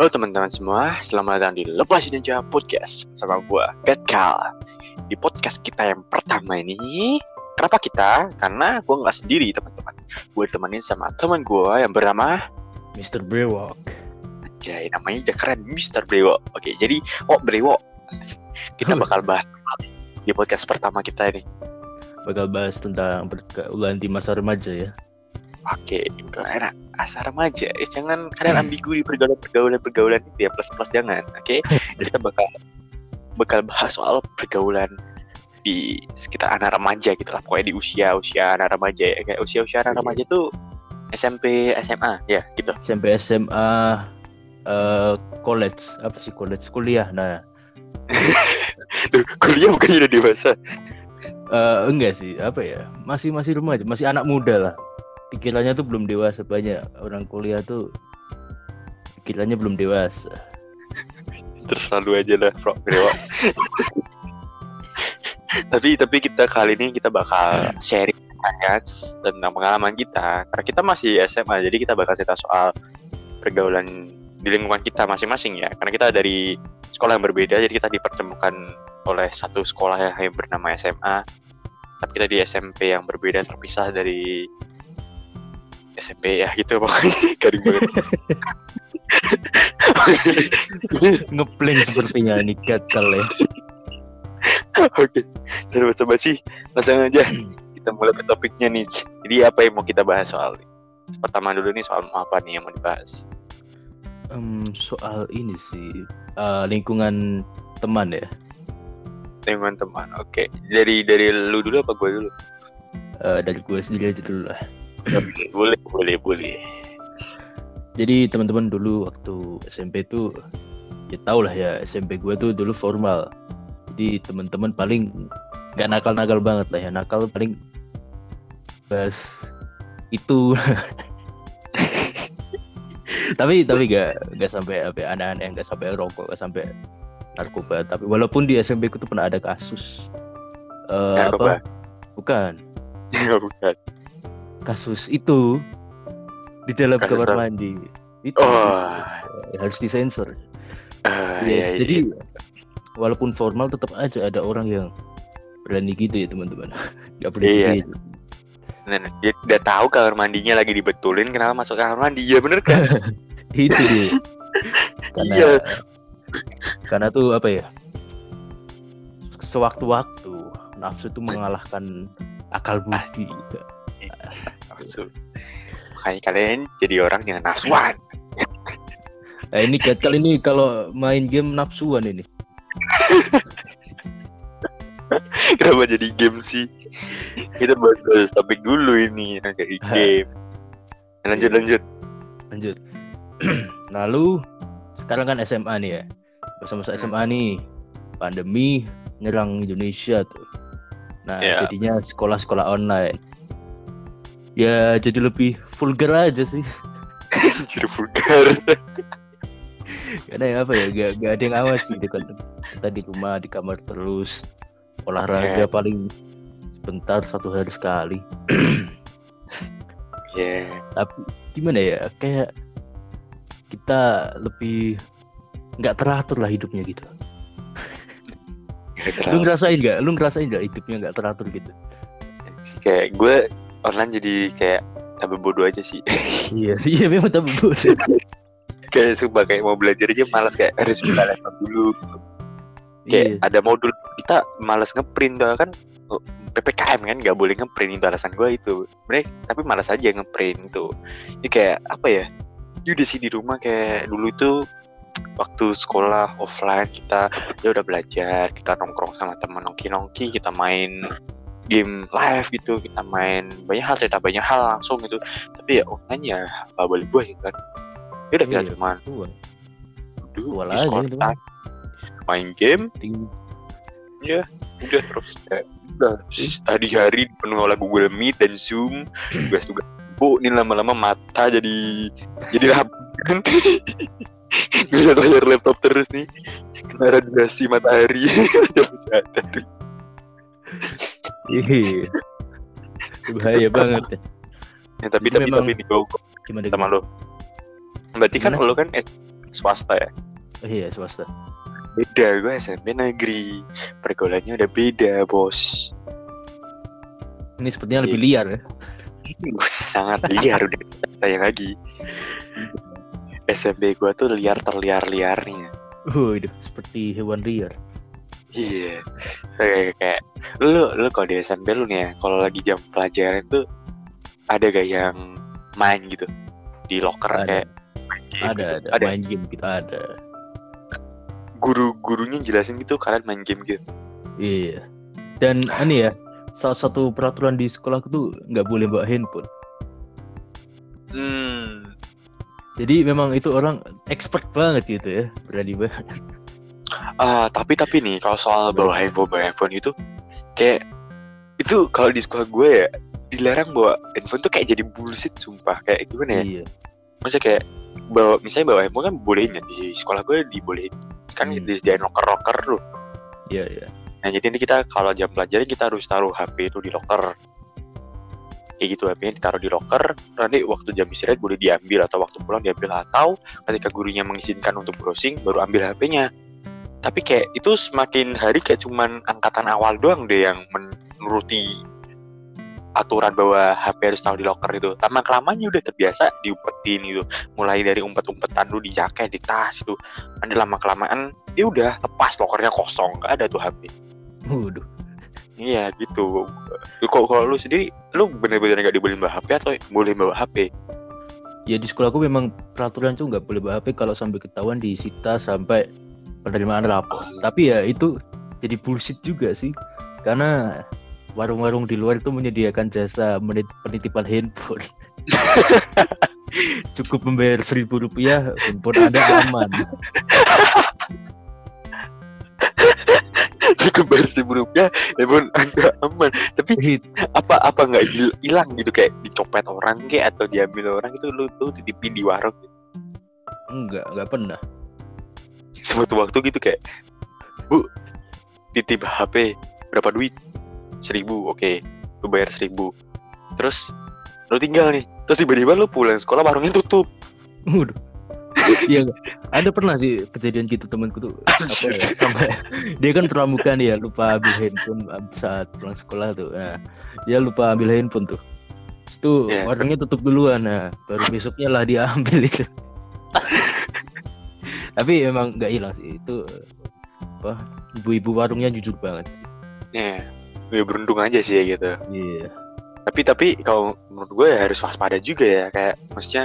Halo teman-teman semua, selamat datang di Lepas Ninja Podcast sama gue, Gatkal. Di podcast kita yang pertama ini, kenapa kita? Karena gue nggak sendiri teman-teman. Gue ditemenin sama teman gue yang bernama Mr. Brewok. Oke, namanya udah keren, Mr. Brewo. Oke, jadi, oh Brewo. Kita bakal bahas di podcast pertama kita ini. Bakal bahas tentang pergaulan di masa remaja ya. Oke, itu enak. Asal remaja, eh, jangan kalian ambigu di pergaulan pergaulan pergaulan itu ya plus plus jangan. Oke, kita bakal bakal bahas soal pergaulan di sekitar anak remaja gitu lah. Pokoknya di usia usia anak remaja ya. Kayak usia usia anak Iya. remaja tuh SMP, SMA ya gitu. Sampai SMA eh college apa sih college kuliah nah Tuh, kuliah bukannya udah dewasa. eh enggak sih apa ya masih masih remaja masih anak muda lah pikirannya tuh belum dewasa banyak orang kuliah tuh pikirannya belum dewasa. Terserah aja lah, Bro. Tapi tapi kita kali ini kita bakal sharing ya tentang pengalaman kita. Karena kita masih SMA jadi kita bakal cerita soal pergaulan di lingkungan kita masing-masing ya. Karena kita dari sekolah yang berbeda jadi kita dipertemukan oleh satu sekolah yang bernama SMA tapi kita di SMP yang berbeda terpisah dari SMP ya gitu pokoknya garing banget ngeplank sepertinya ini gatal ya Oke, dari bahasa basi langsung aja kita mulai ke topiknya nih. Jadi apa yang mau kita bahas soal ini? Pertama dulu nih soal apa nih yang mau dibahas? Em, soal ini sih eh, lingkungan teman ya Lingkungan teman. Oke, dari dari lu dulu apa gue dulu? Eh, dari gue sendiri aja dulu lah boleh, boleh, boleh. Jadi teman-teman dulu waktu SMP tuh ya tau lah ya SMP gue tuh dulu formal. Jadi teman-teman paling nggak nakal-nakal banget lah ya nakal paling bahas itu. tapi tapi gak gak sampai apa aneh-aneh nggak sampai rokok nggak sampai narkoba tapi walaupun di SMP ku tuh pernah ada kasus Narkoba. apa bukan bukan. Kasus itu di dalam Kasus kamar apa? mandi itu Oh, Ya, harus disensor ah, Ya, iya, iya. jadi walaupun formal tetap aja ada orang yang berani gitu ya teman-teman nggak boleh Iya. gitu Nah, nah, dia udah tahu kamar mandinya lagi dibetulin, kenapa masuk kamar mandi? Iya bener kan? itu dia karena Iya. karena tuh apa ya sewaktu-waktu nafsu itu mengalahkan akal budi Nafsu. Makanya kalian jadi orang yang nafsuan. nah ini Gat, kali ini kalau main game nafsuan ini Kenapa jadi game sih? Kita bahas topik dulu ini dari game. Lanjut lanjut. lanjut lalu sekarang kan SMA nih ya masa-masa Hmm. SMA nih pandemi nyerang Indonesia tuh nah Iya. jadinya sekolah-sekolah online ya jadi lebih vulgar aja sih. Jadi vulgar. karena ya apa ya gak, gak ada yang awas gitu kan. Kita di rumah di kamar terus. Olahraga Iya. paling sebentar satu hari sekali. Ya. tapi gimana ya kayak kita lebih nggak teratur lah hidupnya gitu. Lu ngerasain nggak? Lu ngerasain nggak hidupnya nggak teratur gitu? Kayak gue online jadi kayak tambah bodoh aja sih. iya iya memang tapi bodoh kayak sumpah kayak mau belajar aja malas kayak harus buka laptop dulu. Kayak iya ada modul kita malas ngeprint tuh kan oh, PPKM kan nggak boleh ngeprint itu alasan gue itu. Mereka tapi malas aja ngeprint tuh. Jadi kayak apa ya? Ya udah sih di rumah kayak dulu tuh waktu sekolah offline kita ya udah belajar kita nongkrong sama teman nongki nongki kita main game live gitu kita main banyak hal cerita banyak hal langsung gitu. Tapi ya online ya apa boleh gue gitu kan ya udah kita cuma di aja gitu. main game. Ting- udah terus kayak udah hari-hari penuh oleh Google Meet dan Zoom tugas-tugas bu ini lama-lama mata jadi jadi kan. Ngeliat layar laptop terus nih kena radiasi matahari. Jam sadar Iya. Bahaya banget ya. ya, tapi Jadi tapi memang- tapi nih gue Gimana sama lo berarti kan Gimana? lo kan S- swasta ya Oh, iya swasta. beda gue SMP negeri pergaulannya udah beda bos Ini sepertinya lebih Iya. liar ya. Sangat liar udah tanya lagi SMP gue tuh liar terliar liarnya Oh, itu seperti hewan liar. Iya kayak kayak lu lu kalau di SMP lu nih ya kalau lagi jam pelajaran tuh ada gak yang main gitu di locker Ada. kayak main game Ada, gitu? ada, main game kita ada. guru gurunya jelasin gitu kalian main game gitu Iya. Dan ini ya, salah satu peraturan di sekolahku tuh nggak boleh bawa handphone. hmm Jadi memang itu orang expert banget gitu ya, berani banget. Ah, tapi tapi nih kalau soal bawa handphone bawa handphone itu kayak itu kalau di sekolah gue ya dilarang bawa handphone tuh kayak jadi bullshit sumpah. Kayak gimana ya? Iya. maksudnya kayak bawa misalnya bawa handphone kan bolehnya di sekolah gue dibolehin. Kan Hmm. disediain locker locker tuh. Iya, iya. nah jadi ini kita kalau jam pelajaran kita harus taruh HP itu di locker. Kayak gitu HP-nya ditaruh di locker nanti waktu jam istirahat boleh diambil atau waktu pulang diambil. Atau ketika gurunya mengizinkan untuk browsing baru ambil HP-nya tapi kayak itu semakin hari kayak cuman angkatan awal doang deh yang menuruti aturan bahwa HP harus taruh di locker itu lama kelamanya udah terbiasa diumpetin gitu mulai dari umpet-umpetan dulu di jaket di tas itu nanti lama kelamaan ya udah lepas lokernya kosong gak ada tuh HP Waduh. Iya gitu. Kok kalau lu sendiri, lu bener-bener nggak dibolehin bawa HP atau boleh bawa HP? Ya di sekolahku memang peraturan tuh nggak boleh bawa HP kalau sampai ketahuan disita sampai penerimaan rapor. Tapi ya itu jadi bullshit juga sih. Karena warung-warung di luar itu menyediakan jasa menit- penitipan handphone. Cukup membayar seribu rupiah, handphone ada aman. Cukup bayar seribu rupiah, ya pun anda aman. Tapi apa apa nggak hil- hilang gitu kayak dicopet orang kayak atau diambil orang itu lu lu titipin di warung. Enggak, enggak pernah. Suatu waktu gitu kayak, bu titip HP berapa duit? Seribu, oke. Lu bayar seribu. Terus lu tinggal nih. Terus tiba-tiba lu pulang sekolah warungnya tutup. Waduh. Iya, ada pernah sih kejadian gitu temanku tuh apa ya, sampai dia kan pramuka nih ya lupa ambil handphone saat pulang sekolah tuh. Nah, dia lupa ambil handphone tuh. Itu Iya. warungnya tutup duluan nah, baru besoknya lah dia ambil itu. Tapi emang nggak hilang sih. Itu apa ibu-ibu warungnya jujur banget. Ya, ya beruntung aja sih ya gitu. Iya. tapi tapi kalau menurut gue ya harus waspada juga ya. Kayak maksudnya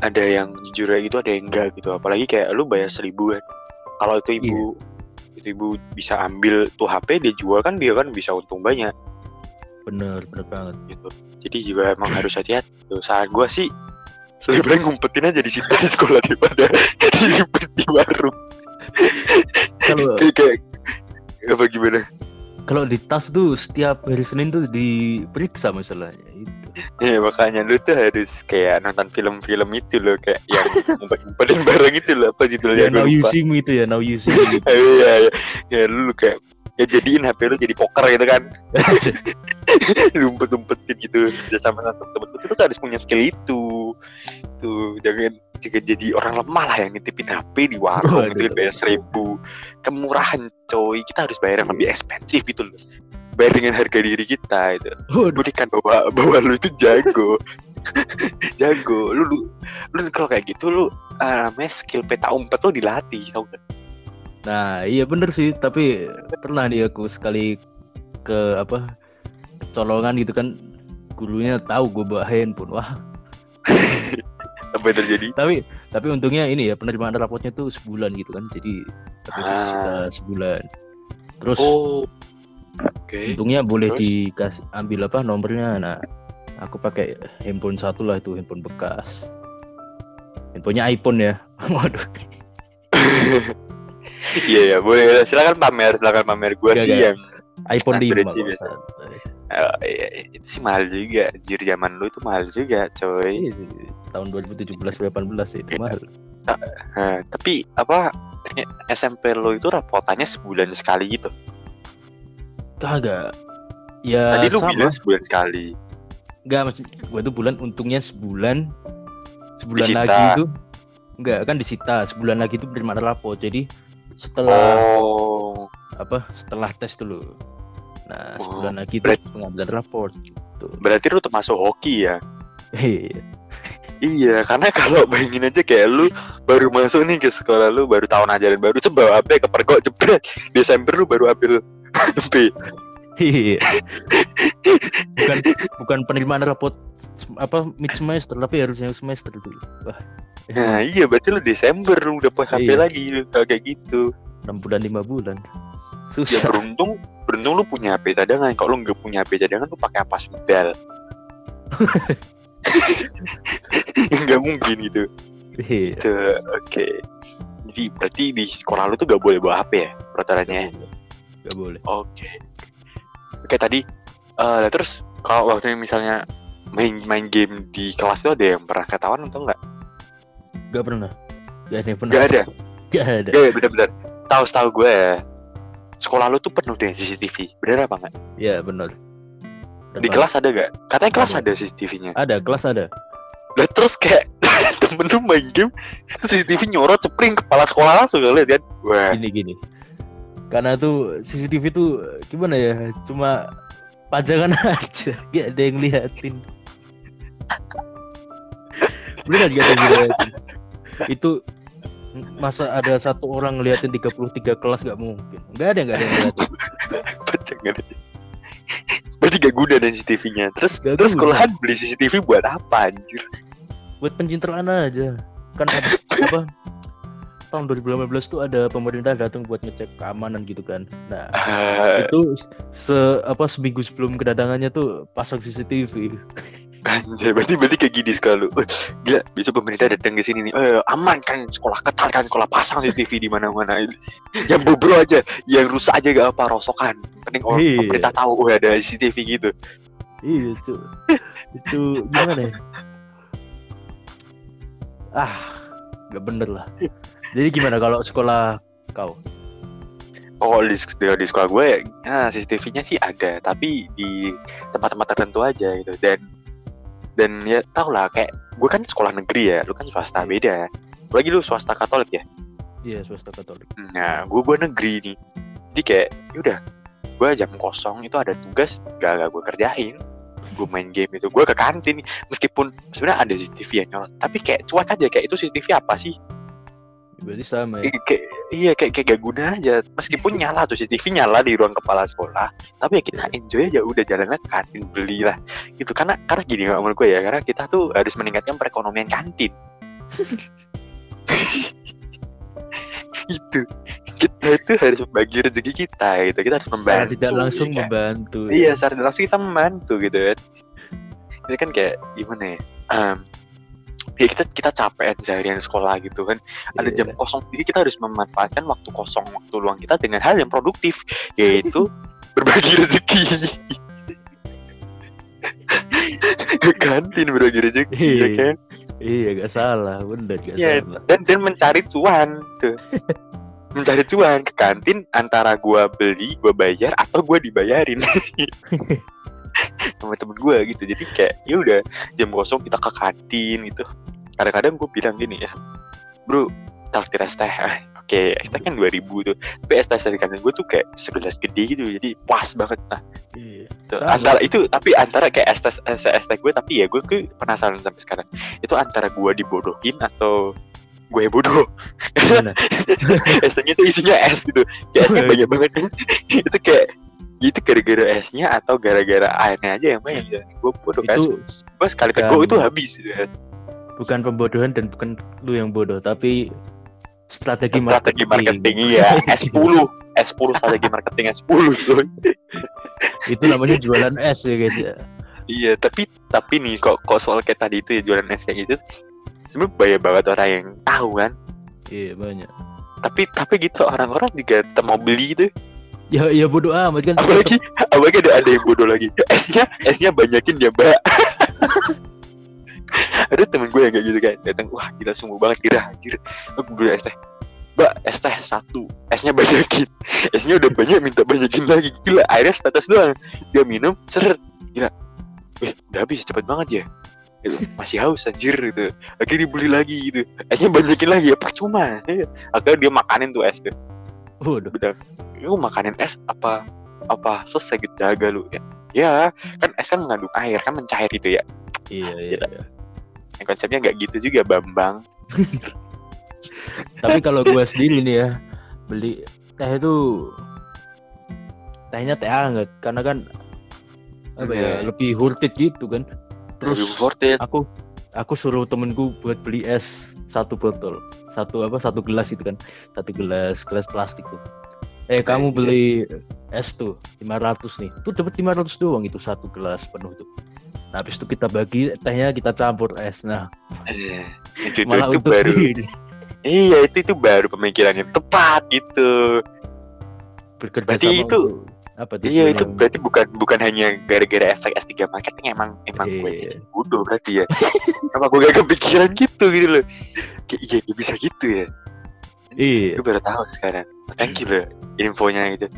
ada yang jujur gitu ada yang enggak gitu. Apalagi kayak lu bayar seribu kan. Kalau itu ibu itu ibu bisa ambil tuh HP dia jual kan dia kan bisa untung banyak. Bener, bener banget. gitu. Jadi juga emang harus hati-hati. Tuh saat gue sih lebih baik ngumpetin aja di situ di sekolah daripada disimpan di warung Kalau kayak apa gimana kalau di tas tuh setiap hari Senin tuh diperiksa masalahnya itu. Ya makanya lu tuh harus kayak nonton film-film itu loh kayak yang ngumpet-ngumpetin barang itu loh apa judulnya Ya, gue now you lupa. see me itu ya, now you see me. Iya iya ya lu kayak ya jadiin HP lu jadi poker gitu kan. lu umpet-umpetin gitu kerja sama sama temen lu tuh harus punya skill itu. Tuh jangan juga jadi orang lemah lah yang nitipin HP di warung Waduh. itu bayar seribu. Kemurahan coy. Kita harus bayar yang lebih ekspensif itu loh. Bayar dengan harga diri kita itu. Buktikan bahwa bahwa lu itu jago. Jago. Lu lu, lu kalau kayak gitu lu ah, namanya skill peta umpet lu dilatih tau gak Nah, iya bener sih, tapi pernah nih aku sekali ke apa colongan gitu kan gurunya tahu gue bawa handphone. Wah, apa yang terjadi tapi tapi untungnya ini ya penerimaan rapotnya tuh sebulan gitu kan. Jadi Ah. sebulan. Terus oh oke untungnya boleh Terus? dikasih ambil apa nomornya. Nah, aku pakai handphone satu lah itu handphone bekas. Handphonenya iPhone ya. Waduh. iya ya boleh silakan pamer silakan pamer gua Gak, sih gak. yang iPhone Nah, 5 beda sih kalau biasa. salah. oh, iya, itu sih mahal juga jir zaman lu itu mahal juga coy Iya, tahun 2017 18 itu Iya. mahal. Nah, tapi apa SMP lo itu rapotannya sebulan sekali gitu Kagak. Ya tadi lu sama. bilang sebulan sekali Enggak maksud gua tuh bulan untungnya sebulan sebulan Disita. lagi itu enggak kan disita sebulan lagi itu penerimaan rapot jadi setelah Oh, apa setelah tes dulu nah Oh, sebulan lagi itu berat- pengambilan raport gitu berarti lu termasuk hoki ya? Iya. Iya, karena kalau bayangin aja kayak lu baru masuk nih ke sekolah lu baru tahun ajaran baru coba HP ke pergok jebret Desember lu baru ambil. Iya. bukan bukan penerimaan raport apa mid semester tapi harusnya semester dulu wah Nah, iya berarti lu Desember lu udah HP Iya. lagi lu kayak gitu. enam bulan lima bulan Ya susah beruntung beruntung lu punya HP cadangan. Kalau lu nggak punya HP cadangan lu pakai apa modal? Nggak mungkin gitu. Iya. Tuh, Oke. Jadi berarti di sekolah lu tuh gak boleh bawa HP ya peraturannya? Gak boleh. Oke. Oke tadi eh lah terus kalau waktu misalnya main main game di kelas itu ada yang pernah ketahuan atau enggak? Gak pernah. Gak ada yang pernah. Enggak ada. Gak ada. Enggak, bener-bener. Tahu tahu gue ya. Sekolah lu tuh penuh dengan CCTV. Bener apa enggak? Ya benar. Di kelas ada gak? Katanya kelas Ada. ada CCTV-nya. ada, kelas ada. Lah terus kayak temen lu main game terus CCTV nyorot cepring kepala sekolah langsung lihat kan. Wah. Gini gini. Karena tuh CCTV tuh gimana ya? Cuma pajangan aja. Gak ada yang liatin. Gak ada yang liatin. Itu masa ada satu orang ngeliatin 33 kelas gak mungkin. Gak ada yang gak ada yang liatin. Pajangan aja. Berarti gak guna dan CCTV-nya. Terus Gak terus sekolahan beli CCTV buat apa anjir? Buat pencitraan aja. Kan ada apa? Tahun 2018 tuh ada pemerintah datang buat ngecek keamanan gitu kan. Nah, Ah, itu se apa seminggu sebelum kedatangannya tuh pasang CCTV. Anjay, berarti berarti kayak gini sekali. Gila, besok pemerintah datang ke sini nih. Eh, aman kan sekolah ketat kan sekolah pasang CCTV di mana-mana. Yang bobrol aja, yang rusak aja gak apa rosokan. Penting orang Iya. pemerintah tahu oh ada CCTV gitu. Iya itu itu gimana ya? Ah, nggak bener lah. Jadi gimana kalau sekolah kau? Oh, di, di, di sekolah gue ya, nah, CCTV-nya sih ada, tapi di tempat-tempat tertentu aja gitu. Dan dan ya tau lah kayak gue kan sekolah negeri ya, lu kan swasta beda ya. Lagi lu swasta Katolik ya. Iya swasta Katolik. Nah, gue gue negeri nih. Jadi kayak, yaudah, gue jam kosong itu ada tugas, gak gak gue kerjain. Gue main game itu, gue ke kantin. Meskipun sebenarnya ada CCTV yang nyorot, tapi kayak cuek aja kayak itu CCTV apa sih? Berarti sama ya. Kayak, iya kayak kayak gak guna aja. Meskipun nyala tuh CCTV nyala di ruang kepala sekolah, tapi ya kita enjoy aja udah jalannya kantin beli lah. Gitu karena karena gini menurut gue ya, karena kita tuh harus meningkatkan perekonomian kantin. itu kita itu harus membagi rezeki kita gitu kita harus Secara membantu tidak langsung ya kan? membantu. iya secara tidak langsung kita membantu gitu kan itu kan kayak gimana ya Em, ya kita kita capek seharian sekolah gitu kan. Ada Iya. jam kosong jadi kita harus memanfaatkan waktu kosong waktu luang kita dengan hal yang produktif yaitu berbagi rezeki. Ke kantin berbagi rezeki ya Iya. kan? Iya gak salah, bener gak Iya, salah. dan dan mencari cuan tuh. Mencari cuan ke kantin antara gua beli gua bayar atau gua dibayarin sama temen gua gitu. Jadi kayak ya udah jam kosong kita ke kantin gitu. Kadang-kadang gue bilang gini ya bro traktir es teh? Oke es teh kan 2000 tuh. Tapi es teh dari kantin gue tuh kayak segelas gede gitu jadi pas banget. Nah Iya. Tuh, Sama. antara itu tapi antara kayak es teh es, es teh gue tapi ya gue ke penasaran sampai sekarang. Itu antara gue dibodohin atau gue bodoh? Gimana? esnya tuh isinya es gitu. Ya esnya banyak banget. Itu kayak itu gara-gara esnya atau gara-gara airnya aja yang banyak ya. gue bodoh kan itu gue sekali teguk itu habis gitu kan. bukan pembodohan dan bukan lu yang bodoh, tapi strategi, strategi marketing iya S10 S10 strategi marketing S10 coy itu namanya jualan es ya guys ya. iya tapi tapi nih kok kok soal kayak tadi itu ya jualan es kayak gitu sebenarnya banyak banget orang yang tahu kan Iya banyak. tapi tapi gitu orang-orang juga mau beli gitu Ya ya bodoh amat kan. apalagi apalagi ada ada yang bodoh lagi. Esnya esnya banyakin ya mbak. Ada temen gue yang kayak gitu kan. Datang wah gila sungguh banget kira anjir. Aku beli es teh. Mbak es teh satu esnya banyakin. Esnya udah banyak minta banyakin lagi. Gila airnya setetes doang. Dia minum ser gila. Wih, udah habis cepet banget ya. Gitu. masih haus anjir gitu. Lagi dibeli lagi gitu. Esnya banyakin lagi. Ya percuma. Ya. akhirnya dia makanin tuh es tuh Waduh. udah lu makanin es apa apa selesai gitu jaga lu ya ya kan es kan mengandung air kan mencair gitu ya Iya, iya. iya. yang konsepnya nggak gitu juga bambang Tapi kalau gua sendiri nih ya beli teh itu tehnya teh hangat karena kan apa ya Iya. lebih worth it gitu kan. terus Terus worth it aku aku suruh temenku buat beli es satu botol. Satu apa satu gelas itu kan. Satu gelas gelas plastik tuh. Eh kamu Anjir. beli es tuh 500 nih. Tuh dapat 500 doang itu satu gelas penuh tuh. Nah habis itu kita bagi tehnya kita campur es. Nah Eh, itu, itu, malah itu untuk baru. sendiri. Iya itu itu baru pemikiran yang tepat gitu. Bekerja Berarti sama itu- untuk- apa tuh iya itu berarti bukan bukan hanya gara-gara efek S3 marketing emang emang gue Iya. bodoh berarti ya. Apa gue gak kepikiran gitu gitu loh. Kayak iya bisa gitu ya. Iya. Gue baru tahu sekarang. Thank you loh infonya gitu.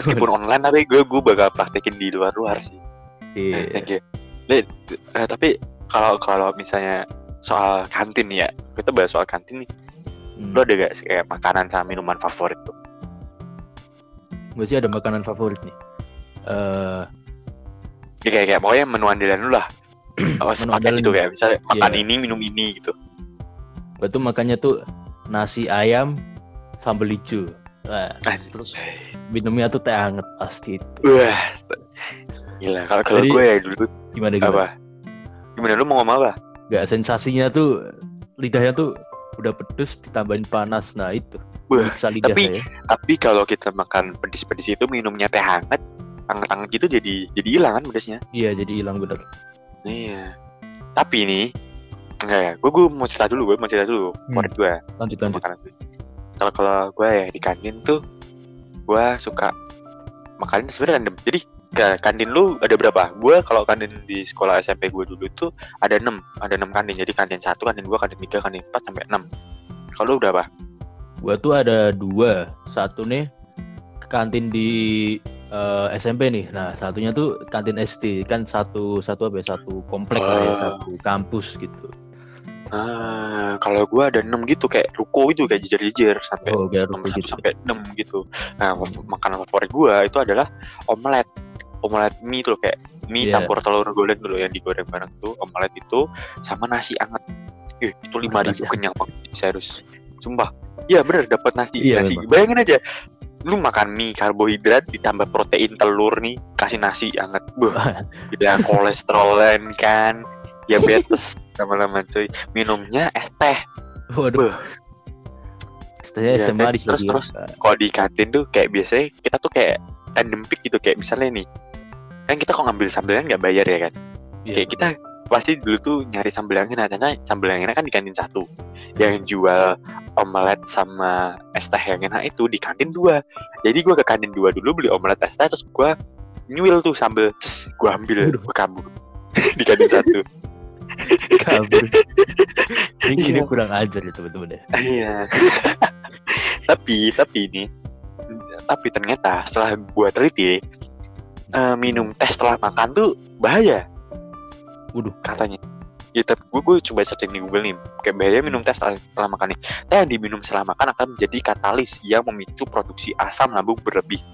Meskipun online tapi gue gue bakal praktekin di luar luar sih. Iya. Eh, thank you. Eh, tapi kalau kalau misalnya soal kantin ya kita bahas soal kantin nih. Hmm. lo ada gak sih kayak makanan sama minuman favorit tuh gue sih ada makanan favorit nih. Eh ya kayak kayak pokoknya menu andalan lu lah. Oh, sepaket andalan. gitu kayak misalnya makan Iya. ini minum ini gitu. Gue tuh makannya tuh nasi ayam sambal hijau. Nah, terus minumnya tuh teh hangat pasti. Itu wah gila. Kalau kalau gue ya dulu gimana gimana? apa? Gimana lu mau ngomong apa? Gak sensasinya tuh lidahnya tuh udah pedes ditambahin panas. Nah itu. Wah, tapi- saya. tapi kalau kita makan pedis-pedis itu minumnya teh hangat hangat-hangat gitu jadi jadi hilang kan pedesnya? Iya jadi hilang bener. Iya. Tapi ini enggak ya gue gue mau cerita dulu gue mau cerita dulu favorit gue lanjut lanjut. Kalau kalau gue ya di kantin tuh gue suka makanan sebenarnya random. Jadi ke kantin lu ada berapa? Gue kalau kantin di sekolah SMP gue dulu tuh ada 6 ada 6 kantin. Jadi kantin satu, kantin dua, kantin tiga, kantin empat sampai 6 Kalau lu berapa? gua tuh ada dua satu nih kantin di eh, SMP nih nah satunya tuh kantin SD kan satu satu apa ya satu komplek lah ya Ah. satu kampus gitu Ah, kalau gue ada 6 gitu kayak ruko itu kayak jejer-jejer sampai oh nomor ruko 1 gitu sampai 6 gitu. Nah, makanan favorit gue itu adalah omelet. Omelet mie tuh kayak mie Iya. campur telur goreng dulu yang digoreng bareng tuh omelet itu sama nasi anget. Eh, itu lima ribu kenyang banget serius. Sumpah. Iya bener dapat nasi. Iya, nasi. memang. Bayangin aja. Lu makan mie karbohidrat ditambah protein telur nih, kasih nasi anget. Buh, tidak kolesterolan kan. Diabetes lama-lama cuy. Minumnya es teh. waduh Beuh. Istilahnya es Iya, teh kan? manis Terus- lagi ya. terus. kalau di kantin tuh kayak biasanya kita tuh kayak random pick gitu kayak misalnya nih kan kita kok ngambil sambelan nggak bayar ya kan Iya, kayak kita pasti dulu tuh nyari sambal yang enak karena sambal yang enak kan di kantin satu yang jual omelet sama es teh yang enak itu di kantin dua jadi gua ke kantin dua dulu beli omelet es teh terus gua nyuil tuh sambel terus gua ambil gua kabur di kantin satu kabur ini, Iya. kurang ajar ya teman-teman ya Iya. tapi tapi ini tapi ternyata setelah gua teliti eh, minum teh setelah makan tuh bahaya Waduh. katanya. Ya tapi gue, gue coba searching di Google nih kayak bahaya minum teh setelah, setelah makan nih. Teh yang diminum setelah makan akan menjadi katalis yang memicu produksi asam lambung berlebih.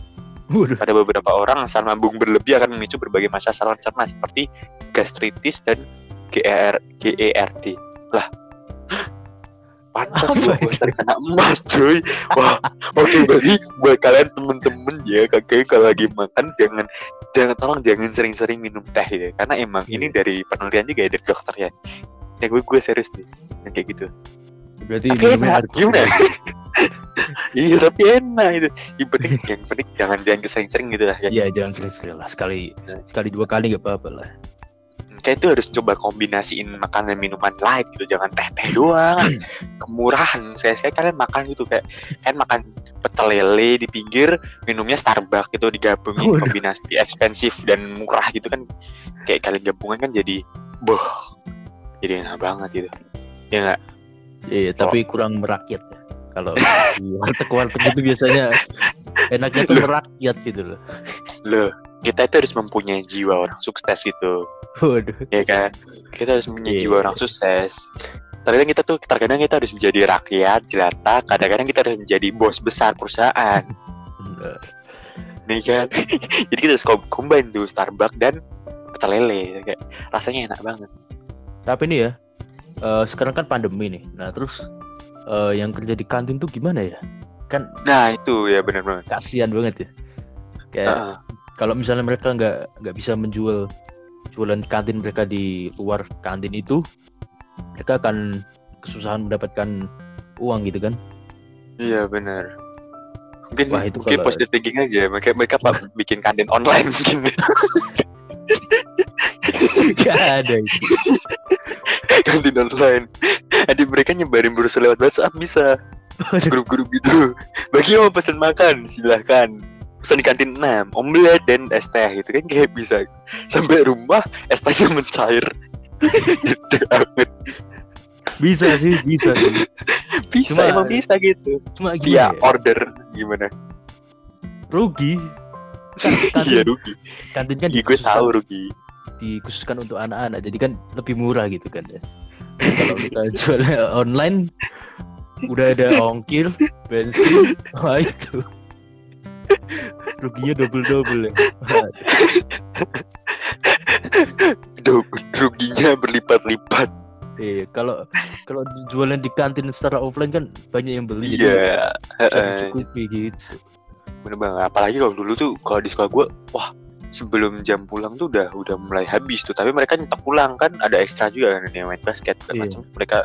waduh Pada beberapa orang asam lambung berlebih akan memicu berbagai masalah saluran cerna seperti gastritis dan GER GERD. Lah, pantas Apa gue tarik anak emas cuy. Wah, oke berarti buat kalian temen-temen ya kakek kalau lagi makan jangan jangan tolong jangan sering-sering minum teh ya karena emang ini Iya. dari penelitian juga ya dari dokter ya. Ya gue gue serius nih yang kayak gitu. berarti Tapi minumnya enak, gimana? iya tapi enak itu. Yang penting yang penting jangan jangan kesering-sering gitu lah ya. Iya jangan sering-sering lah sekali Nah. sekali dua kali gak apa-apa lah. Kayak itu harus coba kombinasiin makanan dan minuman lain gitu jangan teh teh doang kemurahan saya sekali kalian makan gitu kayak kan makan pecel lele di pinggir minumnya Starbucks gitu digabungin Waduh. kombinasi ekspensif dan murah gitu kan kayak kalian gabungan kan jadi boh jadi enak banget gitu ya nggak Iya tapi kurang merakyat ya. Kalau di warteg warteg itu biasanya enaknya tuh merakyat gitu loh. Loh kita itu harus mempunyai jiwa orang sukses gitu Waduh. ya kan kita harus mempunyai Iya. jiwa orang sukses terkadang kita tuh terkadang kita harus menjadi rakyat jelata kadang-kadang kita harus menjadi bos besar perusahaan nih kan jadi kita harus com- combine tuh Starbucks dan pecel lele kayak rasanya enak banget Tapi nih ya, eh, sekarang kan pandemi nih. Nah terus eh, yang kerja di kantin tuh gimana ya? Kan nah itu ya benar banget kasihan banget ya. Kayak Heeh. kalau misalnya mereka nggak nggak bisa menjual jualan kantin mereka di luar kantin itu, mereka akan kesusahan mendapatkan uang gitu kan? iya benar. Mungkin Wah, itu mungkin kalau- positive thinking aja mereka mereka pak bikin kantin online mungkin. Gak ada itu. kantin online. Nanti mereka nyebarin brosur lewat WhatsApp bisa. Grup-grup gitu. Bagi mau pesan makan silahkan pesan di kantin 6 omelet dan es teh gitu kan kayak bisa sampai rumah es tehnya mencair. Bisa sih, bisa sih. bisa Cuma- emang bisa gitu Cuma gimana ya? order gimana Rugi. Kan, iya kantin, rugi kantin kan iya gue tahu rugi dikhususkan untuk anak-anak jadi kan lebih murah gitu kan ya kalau kita jual online udah ada ongkir bensin wah itu ruginya double double ya ruginya berlipat-lipat iya kalau kalau jualan di kantin secara offline kan banyak yang beli jadi iya heeh. dicukupi gitu bener banget apalagi kalau dulu tuh kalau di sekolah gue wah sebelum jam pulang tuh udah udah mulai habis tuh tapi mereka nyetok pulang kan ada ekstra juga kan yang main basket segala Iya. macam mereka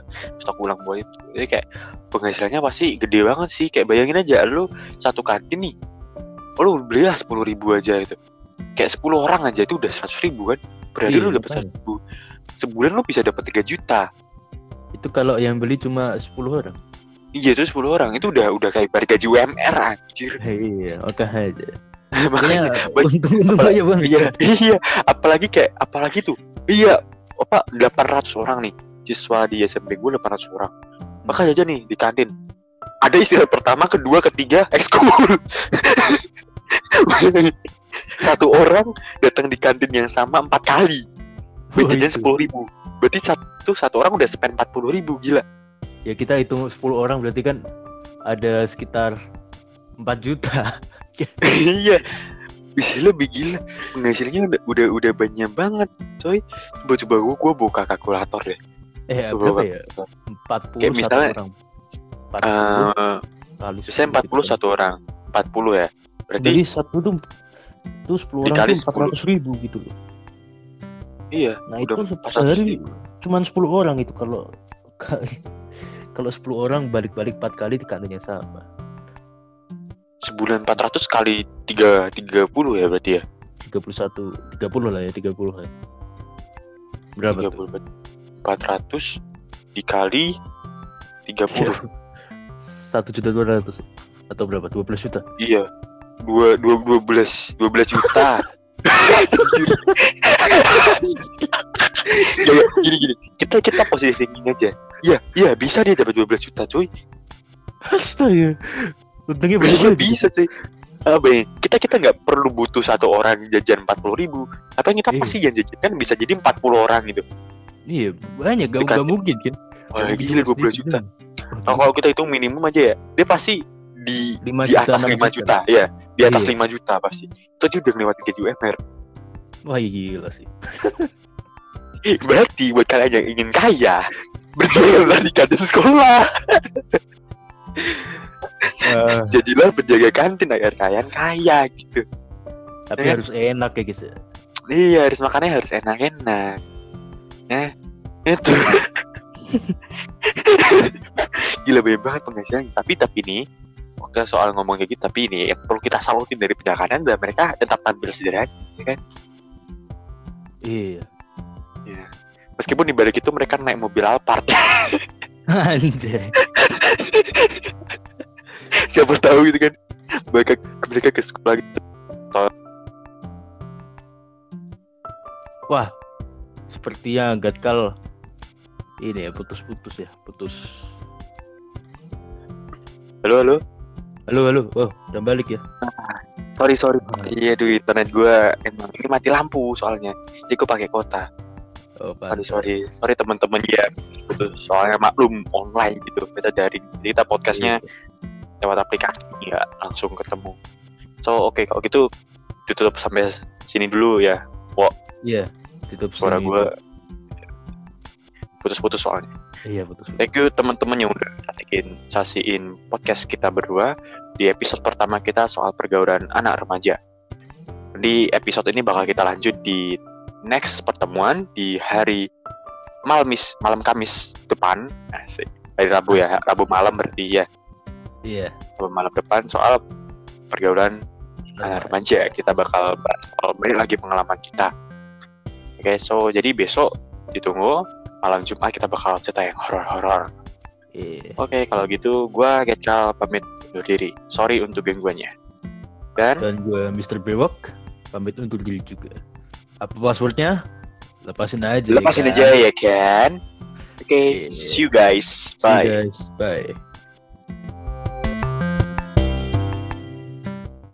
stok ulang buat itu jadi kayak penghasilannya pasti gede banget sih kayak bayangin aja lu satu kantin nih lu beli lah sepuluh ribu aja itu kayak 10 orang aja itu udah seratus ribu kan berarti Iya, lu dapat makanya. seratus ribu sebulan lu bisa dapat 3 juta itu kalau yang beli cuma 10 orang iya itu 10 orang itu udah udah kayak bari gaji UMR anjir iya oke aja makanya makanya banyak- untung untung aja bang Iya, iya. Apalagi kayak apalagi tuh. Iya, apa 800 orang nih siswa di SMP gue 800 orang. Maka aja nih di kantin. Ada istirahat pertama, kedua, ketiga, ekskul. Satu orang datang di kantin yang sama empat kali. Itu. sepuluh ribu. Berarti satu satu orang udah spend empat puluh ribu gila. ya kita hitung 10 orang berarti kan ada sekitar 4 juta iya. Bisa lebih gila. Penghasilannya udah udah, udah banyak banget, coy. Coba coba gue gue buka kalkulator deh. eh berapa ya kalkulator. 40 Kayak satu misalnya, orang 40 Eh, kali Biasanya 10 gitu 40 kan. satu orang. 40 ya. Berarti jadi satu tuh tuh 10 orang tuh 400 ribu gitu loh. Iya nah itu 400 sehari cuman 10 orang itu. Kalau kalau 10 orang balik-balik 4 kali yang sama. Sebulan 400 kali 3, 30 ya berarti ya? 31 30 lah ya 30 ya. Berapa tuh? 30 berarti 400 dikali 30 satu juta dua ratus. Atau berapa? 12 juta. Iya. Dua, dua, 12 12 juta. Anjir. ya, ya, gini gini. Kita kita positive thinking aja. Iya iya bisa dia dapat 12 juta cuy. Astaga. Untungnya banyak Iya bisa cuy. Apa ya? kita kita nggak perlu butuh satu orang jajan 40 ribu. Apa yang kita Iya. pasti jajan kan bisa jadi 40 orang gitu. Iya banyak. Gak, gak mungkin kan? Mungkin gila 12 sedikit juta. doang. Nah, kalau kita hitung minimum aja ya, dia pasti di 5 di juta, atas 6 5 juta, ya, di atas Iya. 5 juta pasti. Itu aja udah melewati gaji UMR. wah gila sih Berarti buat kalian yang ingin kaya, berjualan di kantin sekolah. Ah, Jadilah penjaga kantin agar kalian kaya gitu. tapi Eh. harus enak ya guys ya. Iya, harus makannya harus enak-enak. Eh, itu. Gila banyak banget penghasilannya. Tapi tapi nih, oke soal ngomong kayak gitu, tapi ini yang perlu kita salutin dari penjaga kantin adalah mereka tetap tampil sederhana. iya Meskipun di balik itu mereka naik mobil Alphard. anjay Siapa tahu gitu kan. Mereka mereka ke sekolah gitu. wah sepertinya gatkal ini ya putus-putus ya putus. Halo halo. halo halo. Oh udah balik ya? Sorry sorry. Ah. iya duh internet gue emang ini mati lampu soalnya. Jadi gue pakai kota. Oh, pantes. sorry. Sorry teman-teman ya. Soalnya maklum online gitu. Kita daring jadi kita podcastnya lewat aplikasi ya langsung ketemu. So oke kalau gitu ditutup sampai sini dulu ya Iya, tutup suara sini. gue putus-putus soalnya. Iya, betul. thank you teman-teman yang udah saksiin saksiin podcast kita berdua di episode pertama kita soal pergaulan anak remaja. Di episode ini bakal kita lanjut di next pertemuan di hari Malmis malam Kamis depan. Asik. hari Rabu ya Rabu malam berarti ya. Iya. Rabu malam depan soal pergaulan anak remaja. Kita bakal bahas soal balik lagi pengalaman kita. Oke so jadi besok ditunggu malam Jumat kita bakal cerita yang horor-horor Iya. Oke, kalau gitu gua Getkal pamit undur diri. Sorry untuk gangguannya. Dan Dan gue Mr. Bewok pamit undur diri juga. Apa passwordnya? Lepasin aja. lepasin kan? aja ya kan. Oke, Iya. see you guys. See you Bye. guys. Bye.